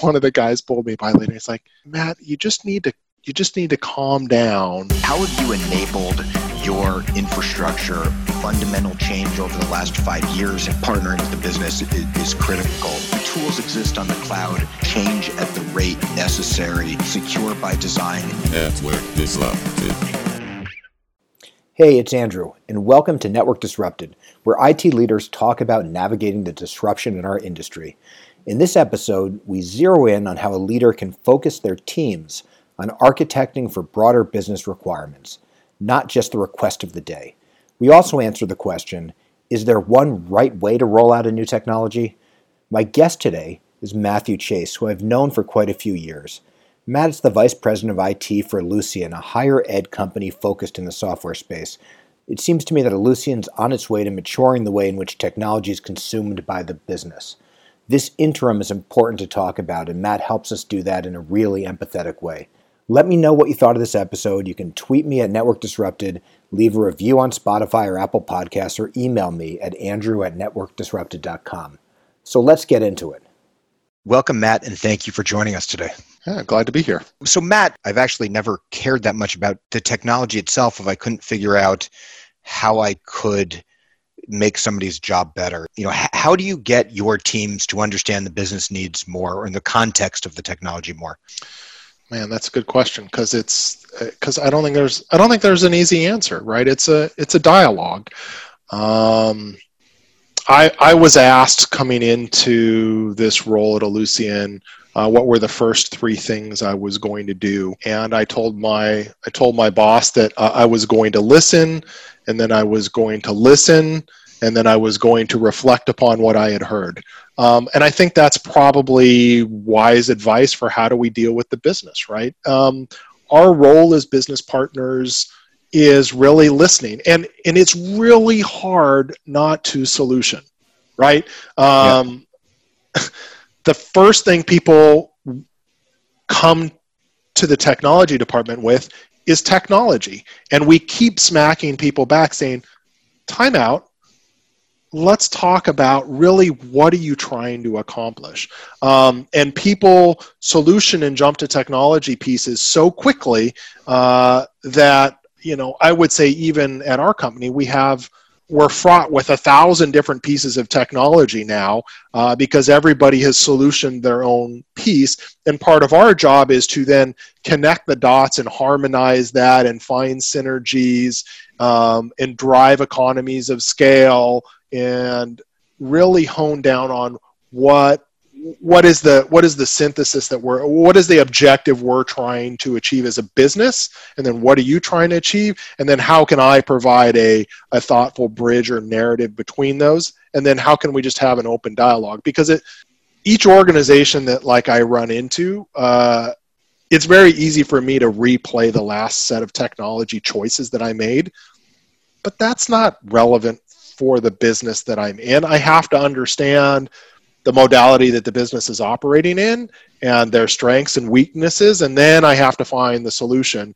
one of the guys pulled me by later. He's like, Matt, you just need to you just need to calm down. How have you enabled your infrastructure fundamental change over the last five years and partnering with the business is, is critical. The tools exist on the cloud, change at the rate necessary, secure by design. That's where disrupted. Hey, it's Andrew, and welcome to Network Disrupted, where IT leaders talk about navigating the disruption in our industry. In this episode, we zero in on how a leader can focus their teams on architecting for broader business requirements, not just the request of the day. We also answer the question Is there one right way to roll out a new technology? My guest today is Matthew Chase, who I've known for quite a few years. Matt is the Vice President of IT for Ellucian, a higher ed company focused in the software space. It seems to me that Ellucian's on its way to maturing the way in which technology is consumed by the business. This interim is important to talk about, and Matt helps us do that in a really empathetic way. Let me know what you thought of this episode. You can tweet me at Network Disrupted, leave a review on Spotify or Apple Podcasts, or email me at andrew at networkdisrupted.com. So let's get into it. Welcome, Matt, and thank you for joining us today. Yeah, glad to be here. So, Matt, I've actually never cared that much about the technology itself if I couldn't figure out how I could make somebody's job better. You know how do you get your teams to understand the business needs more or in the context of the technology more? Man that's a good question because it's because i don't think there's i don't think there's an easy answer right? It's a it's a dialogue. Um, I, I was asked coming into this role at Ellucian uh, what were the first three things I was going to do, and I told my I told my boss that uh, I was going to listen, and then I was going to listen, and then I was going to reflect upon what I had heard. Um, and I think that's probably wise advice for how do we deal with the business, right? Um, our role as business partners is really listening, and and it's really hard not to solution, right? Um, yeah. the first thing people come to the technology department with is technology. And we keep smacking people back saying, time out. Let's talk about really what are you trying to accomplish? Um, and people solution and jump to technology pieces so quickly uh, that, you know, I would say even at our company, we have we're fraught with a thousand different pieces of technology now uh, because everybody has solutioned their own piece. And part of our job is to then connect the dots and harmonize that and find synergies um, and drive economies of scale and really hone down on what what is the what is the synthesis that we're what is the objective we're trying to achieve as a business? And then what are you trying to achieve? And then how can i provide a, a thoughtful bridge or narrative between those? And then how can we just have an open dialogue? Because it each organization that like i run into uh, it's very easy for me to replay the last set of technology choices that i made. But that's not relevant for the business that i'm in. I have to understand the modality that the business is operating in and their strengths and weaknesses and then i have to find the solution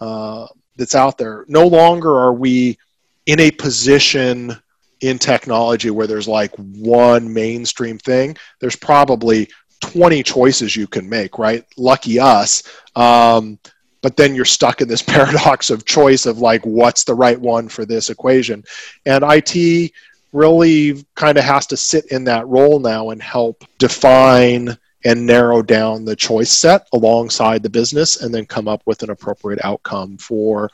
uh, that's out there. No longer are we in a position in technology where there's like one mainstream thing. There's probably 20 choices you can make right? Lucky us um, but then you're stuck in this paradox of choice of like what's the right one for this equation? And it really kind of has to sit in that role now and help define and narrow down the choice set alongside the business and then come up with an appropriate outcome for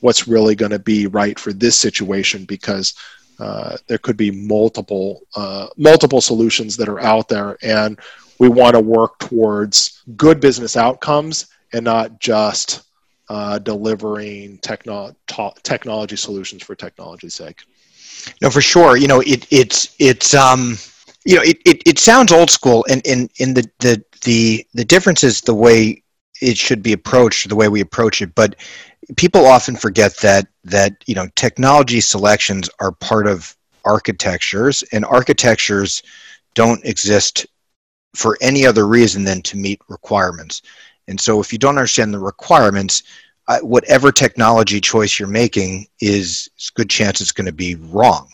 what's really going to be right for this situation because uh, there could be multiple uh, multiple solutions that are out there and we want to work towards good business outcomes and not just uh, delivering techno- technology solutions for technology's sake no, for sure. You know, it it's it's um, you know, it, it, it sounds old school, and in in the the the the difference is the way it should be approached, the way we approach it. But people often forget that that you know technology selections are part of architectures, and architectures don't exist for any other reason than to meet requirements. And so, if you don't understand the requirements, uh, whatever technology choice you're making is good chance it's going to be wrong.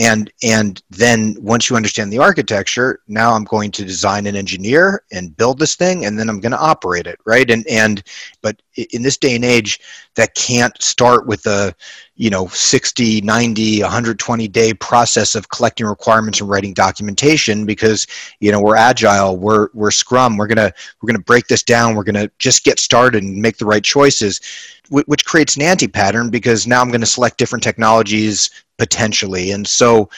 And and then once you understand the architecture now i'm going to design and engineer and build this thing and then i'm going to operate it right? And and but in this day and age that can't start with a you know 60 90 120 day process of collecting requirements and writing documentation because you know we're agile we're we're scrum we're going to we're going to break this down we're going to just get started and make the right choices which creates an anti-pattern because now i'm going to select different technologies potentially. And so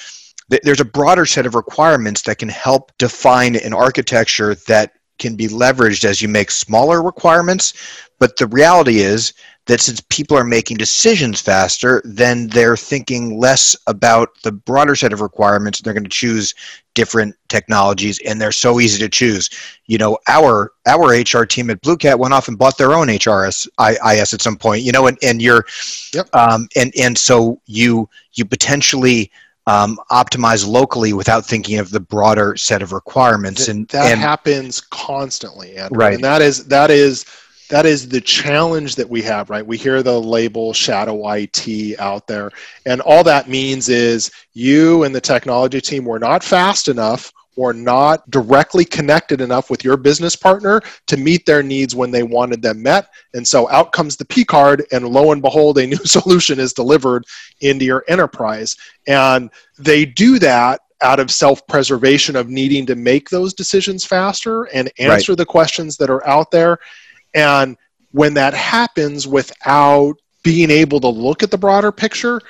there's a broader set of requirements that can help define an architecture that can be leveraged as you make smaller requirements but the reality is that since people are making decisions faster, then they're thinking less about the broader set of requirements. They're going to choose different technologies, and they're so easy to choose. You know, our our HR team at BlueCat went off and bought their own HRS IS at some point. You know, and and you're, yep. um, and and so you you potentially um, optimize locally without thinking of the broader set of requirements. Th- and that and, happens constantly, Andrew. right? And that is that is that is the challenge that we have, right? We hear the label shadow IT out there, and all that means is you and the technology team were not fast enough or not directly connected enough with your business partner to meet their needs when they wanted them met. And so out comes the P card, and lo and behold, a new solution is delivered into your enterprise. And they do that out of self preservation of needing to make those decisions faster and answer right. the questions that are out there. And when that happens without being able to look at the broader picture,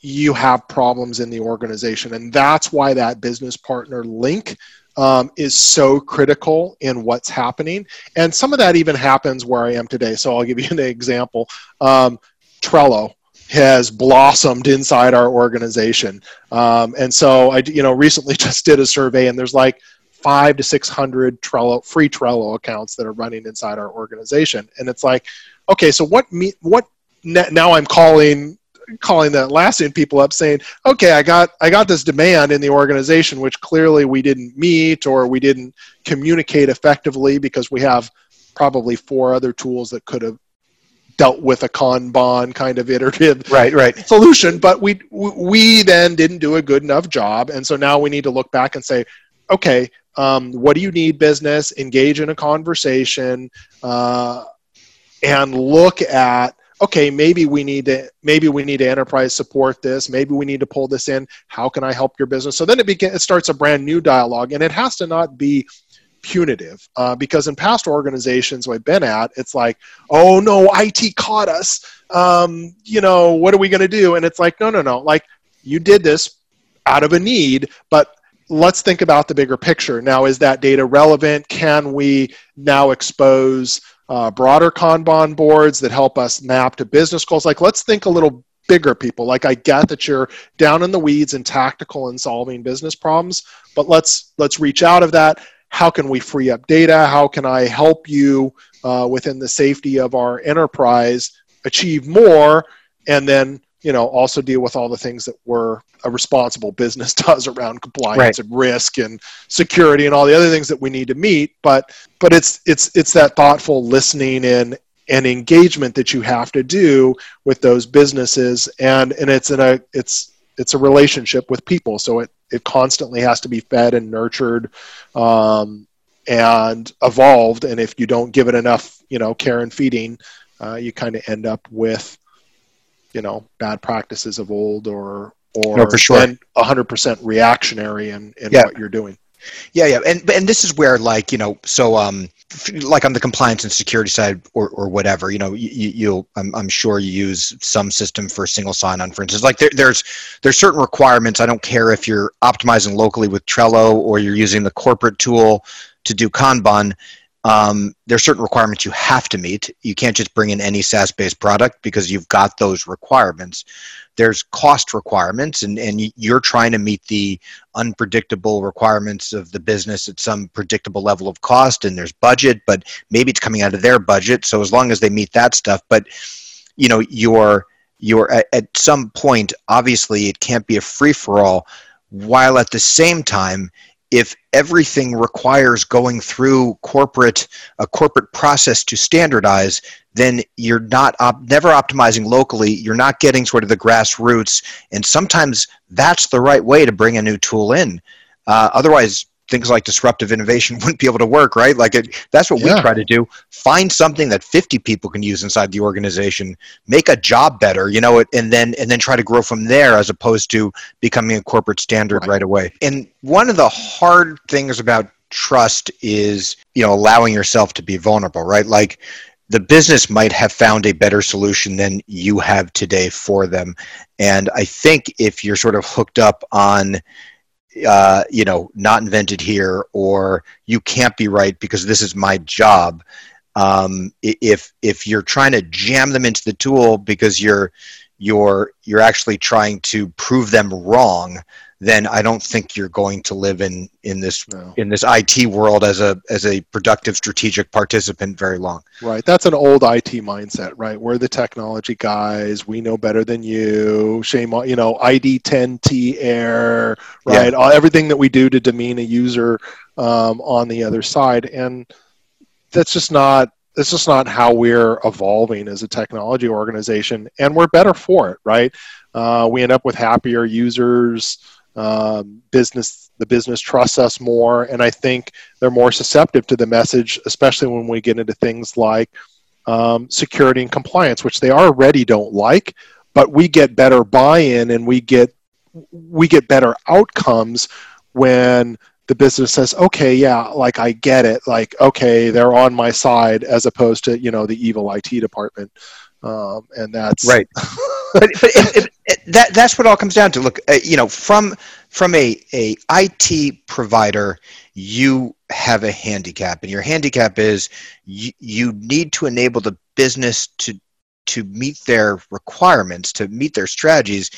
you have problems in the organization. And that's why that business partner link um, is so critical in what's happening. And some of that even happens where I am today. So I'll give you an example. Um, Trello has blossomed inside our organization. Um, and so I, you know, recently just did a survey and there's like five to 600 Trello, free Trello accounts that are running inside our organization. And it's like, okay, so what me, what now I'm calling, calling the Atlassian people up saying, okay, I got, I got this demand in the organization, which clearly we didn't meet or we didn't communicate effectively because we have probably four other tools that could have dealt with a Kanban kind of iterative right, right. solution, but we we then didn't do a good enough job, and so now we need to look back and say, okay, um, what do you need business engage in a conversation uh, and look at okay maybe we need to maybe we need to enterprise support this maybe we need to pull this in how can i help your business so then it, begins. it starts a brand new dialogue and it has to not be punitive uh, because in past organizations i've been at it's like oh no it caught us um, you know what are we going to do and it's like no no no like you did this out of a need but let's think about the bigger picture. Now, is that data relevant? Can we now expose uh, broader Kanban boards that help us map to business goals? Like, let's think a little bigger people. Like, I get that you're down in the weeds and tactical in solving business problems, but let's let's reach out of that. How can we free up data? How can I help you uh, within the safety of our enterprise achieve more? And then you know also deal with all the things that we're a responsible business does around compliance right. and risk and security and all the other things that we need to meet. But but it's it's it's that thoughtful listening and and engagement that you have to do with those businesses. And and it's in a it's it's a relationship with people. So it it constantly has to be fed and nurtured um, and evolved. And if you don't give it enough you know care and feeding uh, you kind of end up with you know bad practices of old or or no, for sure. 100% reactionary in, in yeah. what you're doing. Yeah yeah. And and this is where like you know so um like on the compliance and security side or, or whatever you know you, you'll I'm, I'm sure you use some system for single sign-on for instance. Like there, there's there's certain requirements. I don't care if you're optimizing locally with trello or you're using the corporate tool to do kanban um, there are certain requirements you have to meet. You can't just bring in any SaaS based product because you've got those requirements. There's cost requirements, and, and you're trying to meet the unpredictable requirements of the business at some predictable level of cost, and there's budget, but maybe it's coming out of their budget. So as long as they meet that stuff, but you know, you're you're at, at some point, obviously, it can't be a free for all, while at the same time, if everything requires going through corporate a corporate process to standardize, then you're not op- never optimizing locally. You're not getting sort of the grassroots, and sometimes that's the right way to bring a new tool in. Uh, otherwise, things like disruptive innovation wouldn't be able to work, right? Like it, that's what yeah. we try to do. Find something that 50 people can use inside the organization, make a job better, you know, and then and then try to grow from there as opposed to becoming a corporate standard right, right away. And one of the hard things about trust is, you know, allowing yourself to be vulnerable, right? Like the business might have found a better solution than you have today for them. And I think if you're sort of hooked up on uh, you know, not invented here, or you can't be right because this is my job. Um, if if you're trying to jam them into the tool because you're you're you're actually trying to prove them wrong, then I don't think you're going to live in in this no. in this IT world as a as a productive strategic participant very long. Right. That's an old IT mindset, right? We're the technology guys. We know better than you. Shame on you know ID10T error, right? Yeah. All, everything that we do to demean a user um, on the other side, and that's just not that's just not how we're evolving as a technology organization, and we're better for it, right? Uh, we end up with happier users um, business the business trusts us more. And i think they're more susceptible to the message especially when we get into things like um, security and compliance which they already don't like but we get better buy-in and we get we get better outcomes when the business says okay yeah like i get it. Like okay they're on my side as opposed to you know the evil it department um, and that's right but, but it, it, it, that that's what all comes down to. Look, uh, you know, from from a a IT provider, you have a handicap, and your handicap is you, you need to enable the business to to meet their requirements, to meet their strategies,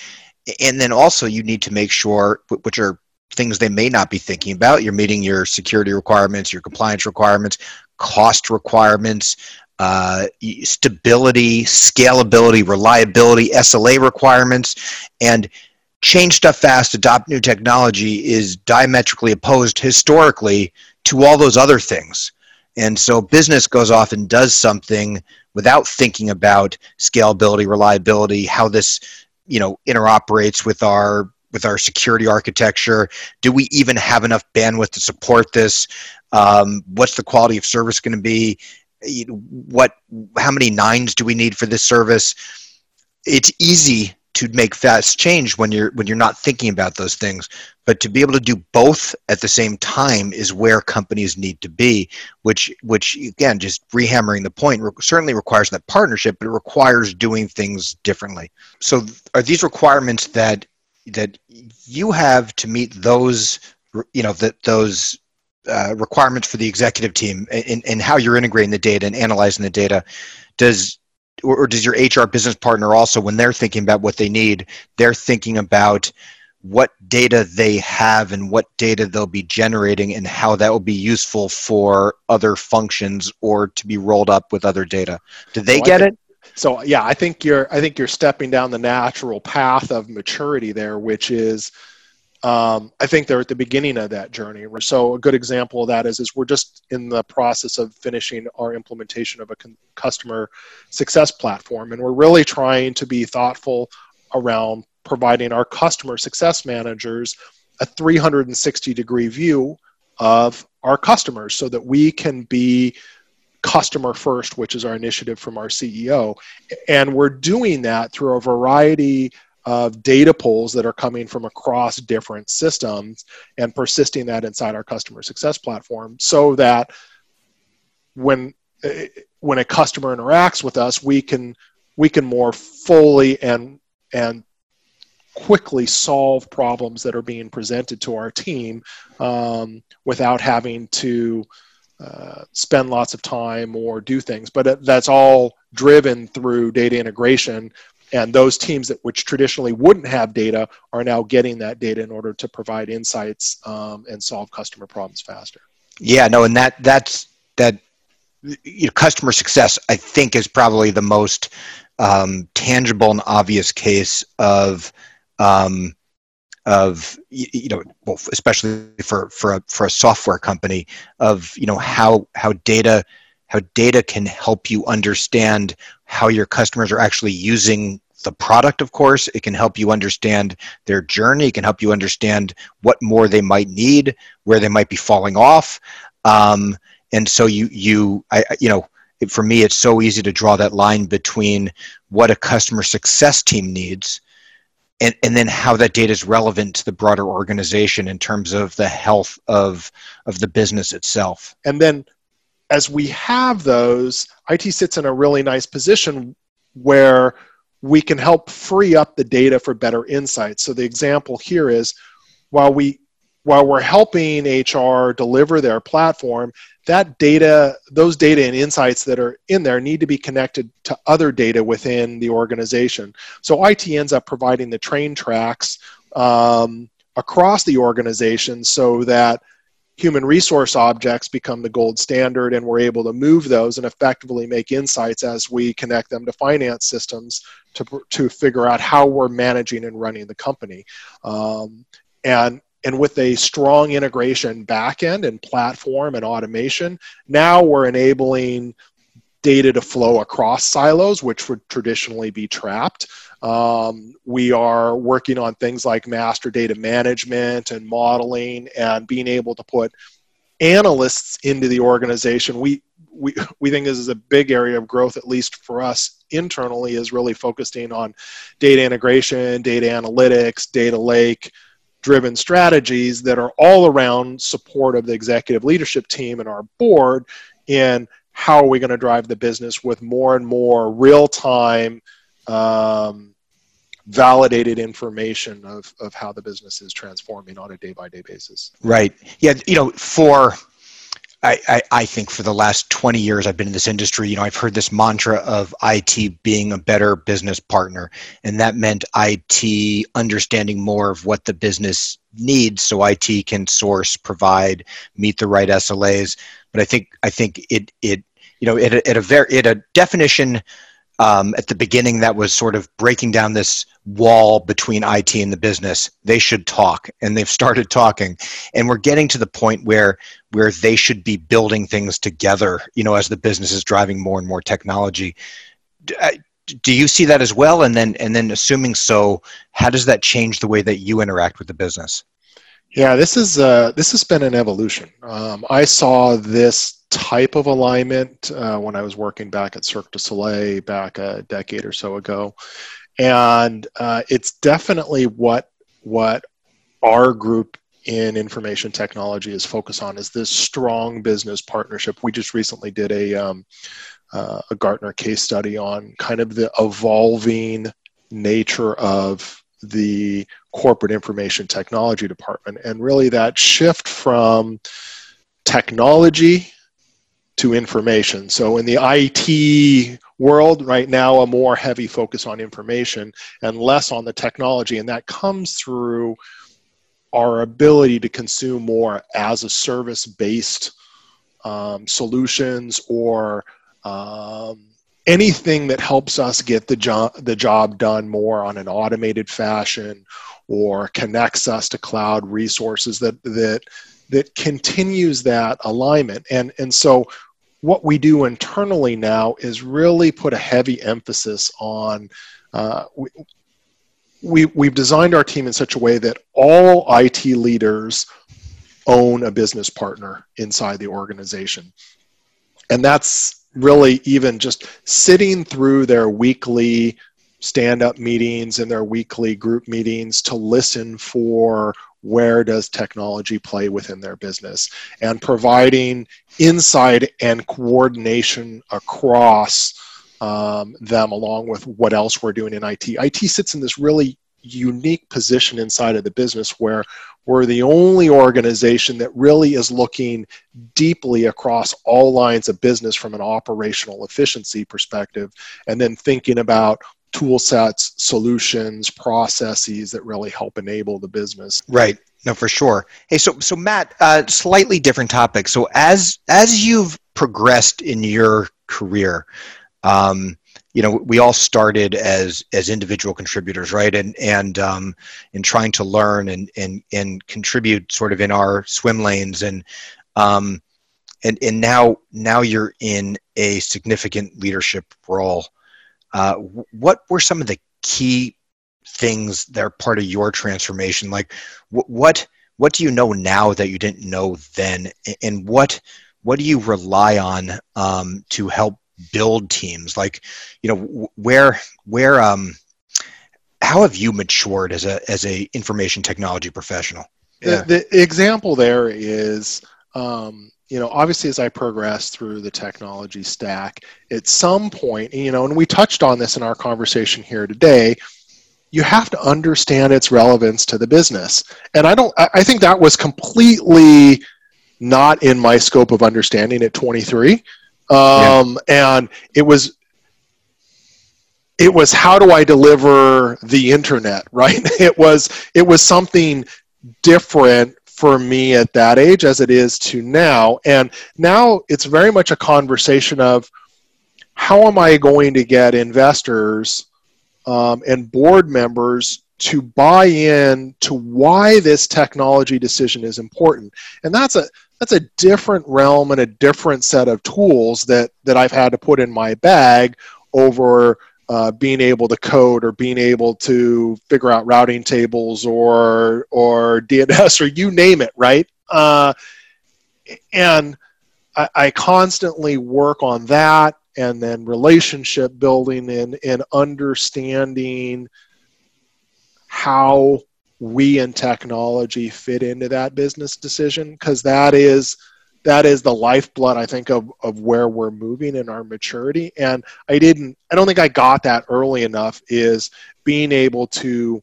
and then also you need to make sure, which are things they may not be thinking about. You're meeting your security requirements, your compliance requirements, cost requirements, uh, stability, scalability, reliability, SLA requirements, and change stuff fast, adopt new technology is diametrically opposed historically to all those other things. And so business goes off and does something without thinking about scalability, reliability, how this, you know, interoperates with our with our security architecture. Do we even have enough bandwidth to support this? Um, what's the quality of service going to be? What how many nines do we need for this service? It's easy to make fast change when you're when you're not thinking about those things but to be able to do both at the same time is where companies need to be which which again just rehammering the point certainly requires that partnership but it requires doing things differently. So are these requirements that that you have to meet those you know that those uh, requirements for the executive team and, and how you're integrating the data and analyzing the data. Does or, does your hr business partner also when they're thinking about what they need they're thinking about what data they have and what data they'll be generating and how that will be useful for other functions or to be rolled up with other data? Do they get think, it? So yeah i think you're i think you're stepping down the natural path of maturity there which is um, I think they're at the beginning of that journey. So a good example of that is, is we're just in the process of finishing our implementation of a con- customer success platform, and we're really trying to be thoughtful around providing our customer success managers a 360 degree view of our customers so that we can be customer first, which is our initiative from our CEO. And we're doing that through a variety of data pulls that are coming from across different systems and persisting that inside our customer success platform so that when when a customer interacts with us we can we can more fully and and quickly solve problems that are being presented to our team um, without having to uh, spend lots of time or do things. But that's all driven through data integration and those teams that which traditionally wouldn't have data are now getting that data in order to provide insights um, and solve customer problems faster. Yeah no and that that's that you know, customer success i think is probably the most um, tangible and obvious case of um, of you know especially for for a, for a software company of you know how how data how data can help you understand how your customers are actually using the product of course. It can help you understand their journey. It can help you understand what more they might need where they might be falling off. Um, and so you you I, you know for me it's so easy to draw that line between what a customer success team needs and, and then how that data is relevant to the broader organization in terms of the health of of the business itself. And then as we have those it sits in a really nice position where we can help free up the data for better insights so the example here is while we while we're helping hr deliver their platform that data, those data and insights that are in there need to be connected to other data within the organization. So IT ends up providing the train tracks um, across the organization so that human resource objects become the gold standard and we're able to move those and effectively make insights as we connect them to finance systems to, to figure out how we're managing and running the company. Um, and and with a strong integration backend and platform and automation, now we're enabling data to flow across silos, which would traditionally be trapped. Um, we are working on things like master data management and modeling and being able to put analysts into the organization. We, we, we think this is a big area of growth, at least for us internally, is really focusing on data integration, data analytics, data lake, driven strategies that are all around support of the executive leadership team and our board in how are we going to drive the business with more and more real time um, validated information of, of how the business is transforming on a day by day basis? Right. Yeah you know for I, I, I, think for the last 20 years I've been in this industry, you know, I've heard this mantra of IT being a better business partner. And that meant IT understanding more of what the business needs so IT can source, provide, meet the right SLAs. But I think I think it it you know, at a, at a very at a definition um, at the beginning that was sort of breaking down this wall between IT and the business. They should talk, and they've started talking, and we're getting to the point where where they should be building things together. You know, as the business is driving more and more technology. Do you see that as well? And then, and then, assuming so, how does that change the way that you interact with the business? Yeah, this is uh, this has been an evolution. Um, I saw this type of alignment uh, when I was working back at Cirque du Soleil back a decade or so ago, and uh, it's definitely what what our group in information technology is focused on is this strong business partnership. We just recently did a um, uh, a Gartner case study on kind of the evolving nature of the corporate information technology department, and really that shift from technology to information. So in the IT world right now, a more heavy focus on information and less on the technology, and that comes through our ability to consume more as a service based um, solutions or um, anything that helps us get the job the job done more on an automated fashion or connects us to cloud resources that that that continues that alignment. And, and so what we do internally now is really put a heavy emphasis on uh, we, we, we've designed our team in such a way that all IT leaders own a business partner inside the organization. And that's really even just sitting through their weekly stand up meetings and their weekly group meetings to listen for where does technology play within their business and providing insight and coordination across um, them along with what else we're doing in IT. IT sits in this really unique position inside of the business where we're the only organization that really is looking deeply across all lines of business from an operational efficiency perspective and then thinking about tool sets, solutions, processes that really help enable the business. Right. No, for sure. Hey, so so Matt, uh, slightly different topic. So as as you've progressed in your career, um, you know we all started as as individual contributors right and and um in trying to learn and and and contribute sort of in our swim lanes and um and and now now you're in a significant leadership role uh what were some of the key things that are part of your transformation? Like what what do you know now that you didn't know then? And what what do you rely on um, to help build teams? Like you know where where um how have you matured as a as a information technology professional? Yeah. the, the example there is um, you know obviously as i progress through the technology stack at some point you know and we touched on this in our conversation here today you have to understand its relevance to the business and i don't i think that was completely not in my scope of understanding at 23 um, yeah. and it was it was how do I deliver the internet, right? It was it was something different for me at that age as it is to now, and now it's very much a conversation of how am I going to get investors um, and board members to buy in to why this technology decision is important, and that's a that's a different realm and a different set of tools that that I've had to put in my bag over uh, being able to code or being able to figure out routing tables or or DNS or you name it, right? Uh, and I, I, constantly work on that, and then relationship building and and understanding how we and technology fit into that business decision because that is that is the lifeblood i think of, of where we're moving in our maturity. And i didn't i don't think i got that early enough is being able to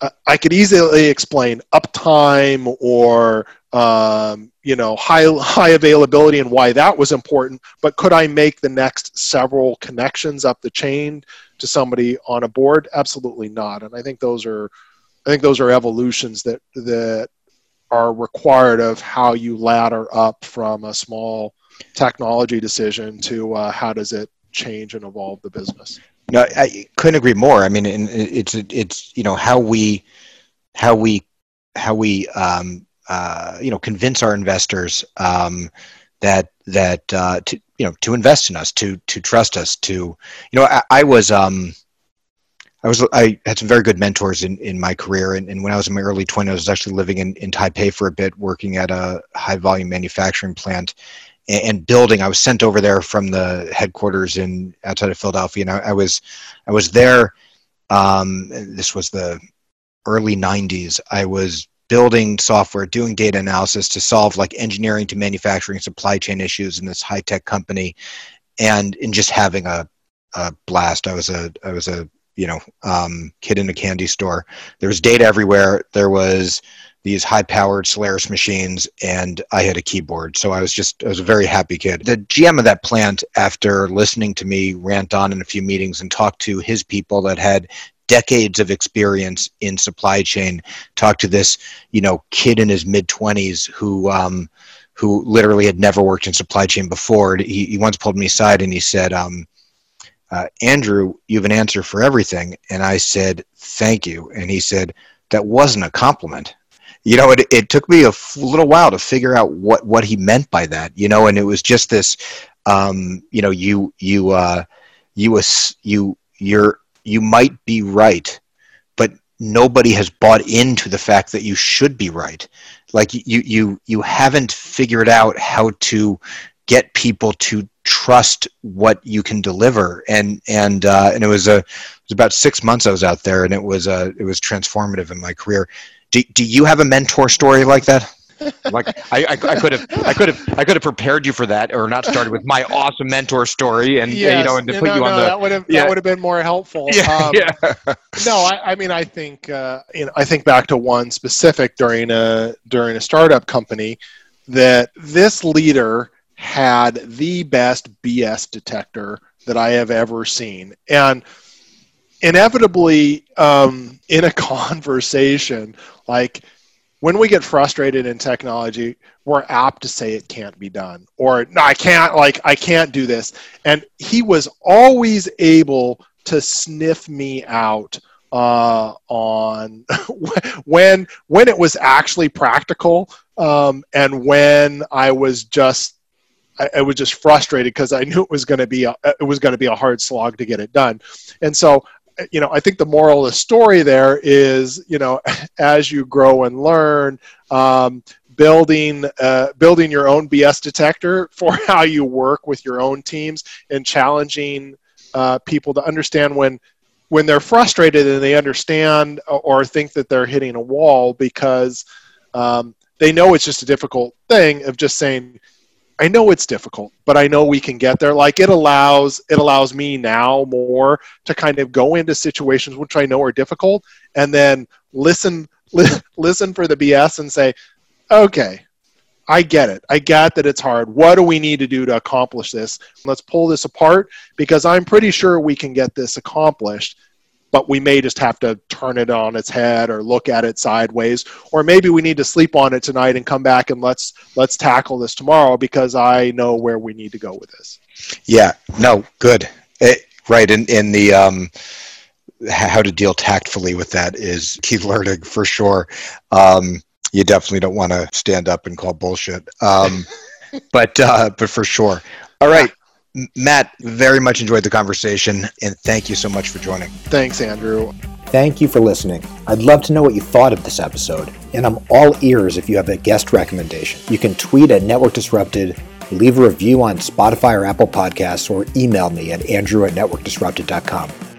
uh, i could easily explain uptime or um, you know high high availability and why that was important but could i make the next several connections up the chain to somebody on a board? Absolutely not. And i think those are I think those are evolutions that that are required of how you ladder up from a small technology decision to uh, how does it change and evolve the business. No, I couldn't agree more. I mean, it's it's you know how we how we how we um, uh, you know convince our investors um, that that uh, to you know to invest in us to to trust us to you know I, I was um, I was I had some very good mentors in, in my career, and, and when I was in my early 20s, I was actually living in, in Taipei for a bit, working at a high volume manufacturing plant and, and building. I was sent over there from the headquarters in outside of Philadelphia, and I, I was I was there. Um, this was the early 90s. I was building software, doing data analysis to solve like engineering to manufacturing supply chain issues in this high tech company, and in just having a, a blast. I was a I was a you know um, kid in a candy store. There was data everywhere. There was these high-powered Solaris machines, and I had a keyboard. So I was just I was a very happy kid. The GM of that plant, after listening to me rant on in a few meetings and talk to his people that had decades of experience in supply chain, talked to this you know kid in his mid twenties who. Um, who literally had never worked in supply chain before. He, he once pulled me aside and he said, um, uh, Andrew, you have an answer for everything. And I said, thank you. And he said, that wasn't a compliment. You know, it, it took me a f- little while to figure out what, what he meant by that, you know, and it was just this, um, you know, you, you, uh, you, you, you're, you might be right, but nobody has bought into the fact that you should be right. Like you, you, you haven't figured out how to get people to trust what you can deliver and and uh, and it was a it was about six months I was out there and it was uh, it was transformative in my career. Do, do you have a mentor story like that? like I, I, I, could have I could have I could have prepared you for that or not started with my awesome mentor story and yes, you know and to put no, you on the that would have yeah. that would have been more helpful. Yeah, um, yeah. no, I, I, mean I think uh, you know I think back to one specific during a during a startup company that this leader had the best BS detector that I have ever seen. And inevitably, um, in a conversation, like when we get frustrated in technology, we're apt to say it can't be done or no, I can't like I can't do this. And he was always able to sniff me out uh, on when when it was actually practical um, and when I was just I, I was just frustrated because I knew it was going to be a, it was going to be a hard slog to get it done. And so you know, I think the moral of the story there is, you know, as you grow and learn, um, building uh, building your own BS detector for how you work with your own teams and challenging uh, people to understand when when they're frustrated and they understand or think that they're hitting a wall because um, they know it's just a difficult thing of just saying I know it's difficult, but I know we can get there. Like it allows it allows me now more to kind of go into situations which I know are difficult and then listen li- listen for the BS and say, "Okay, I get it. I get that it's hard. What do we need to do to accomplish this? Let's pull this apart because I'm pretty sure we can get this accomplished but we may just have to turn it on its head or look at it sideways or maybe we need to sleep on it tonight and come back and let's let's tackle this tomorrow because i know where we need to go with this. Yeah no good. It, eh, right in in the um how to deal tactfully with that is key learning for sure. Um you definitely don't want to stand up and call bullshit. Um but uh but for sure. All right Matt, very much enjoyed the conversation, and thank you so much for joining. Thanks, Andrew. Thank you for listening. I'd love to know what you thought of this episode, and I'm all ears if you have a guest recommendation. You can tweet at Network Disrupted, leave a review on Spotify or Apple Podcasts, or email me at andrew at networkdisrupted.com.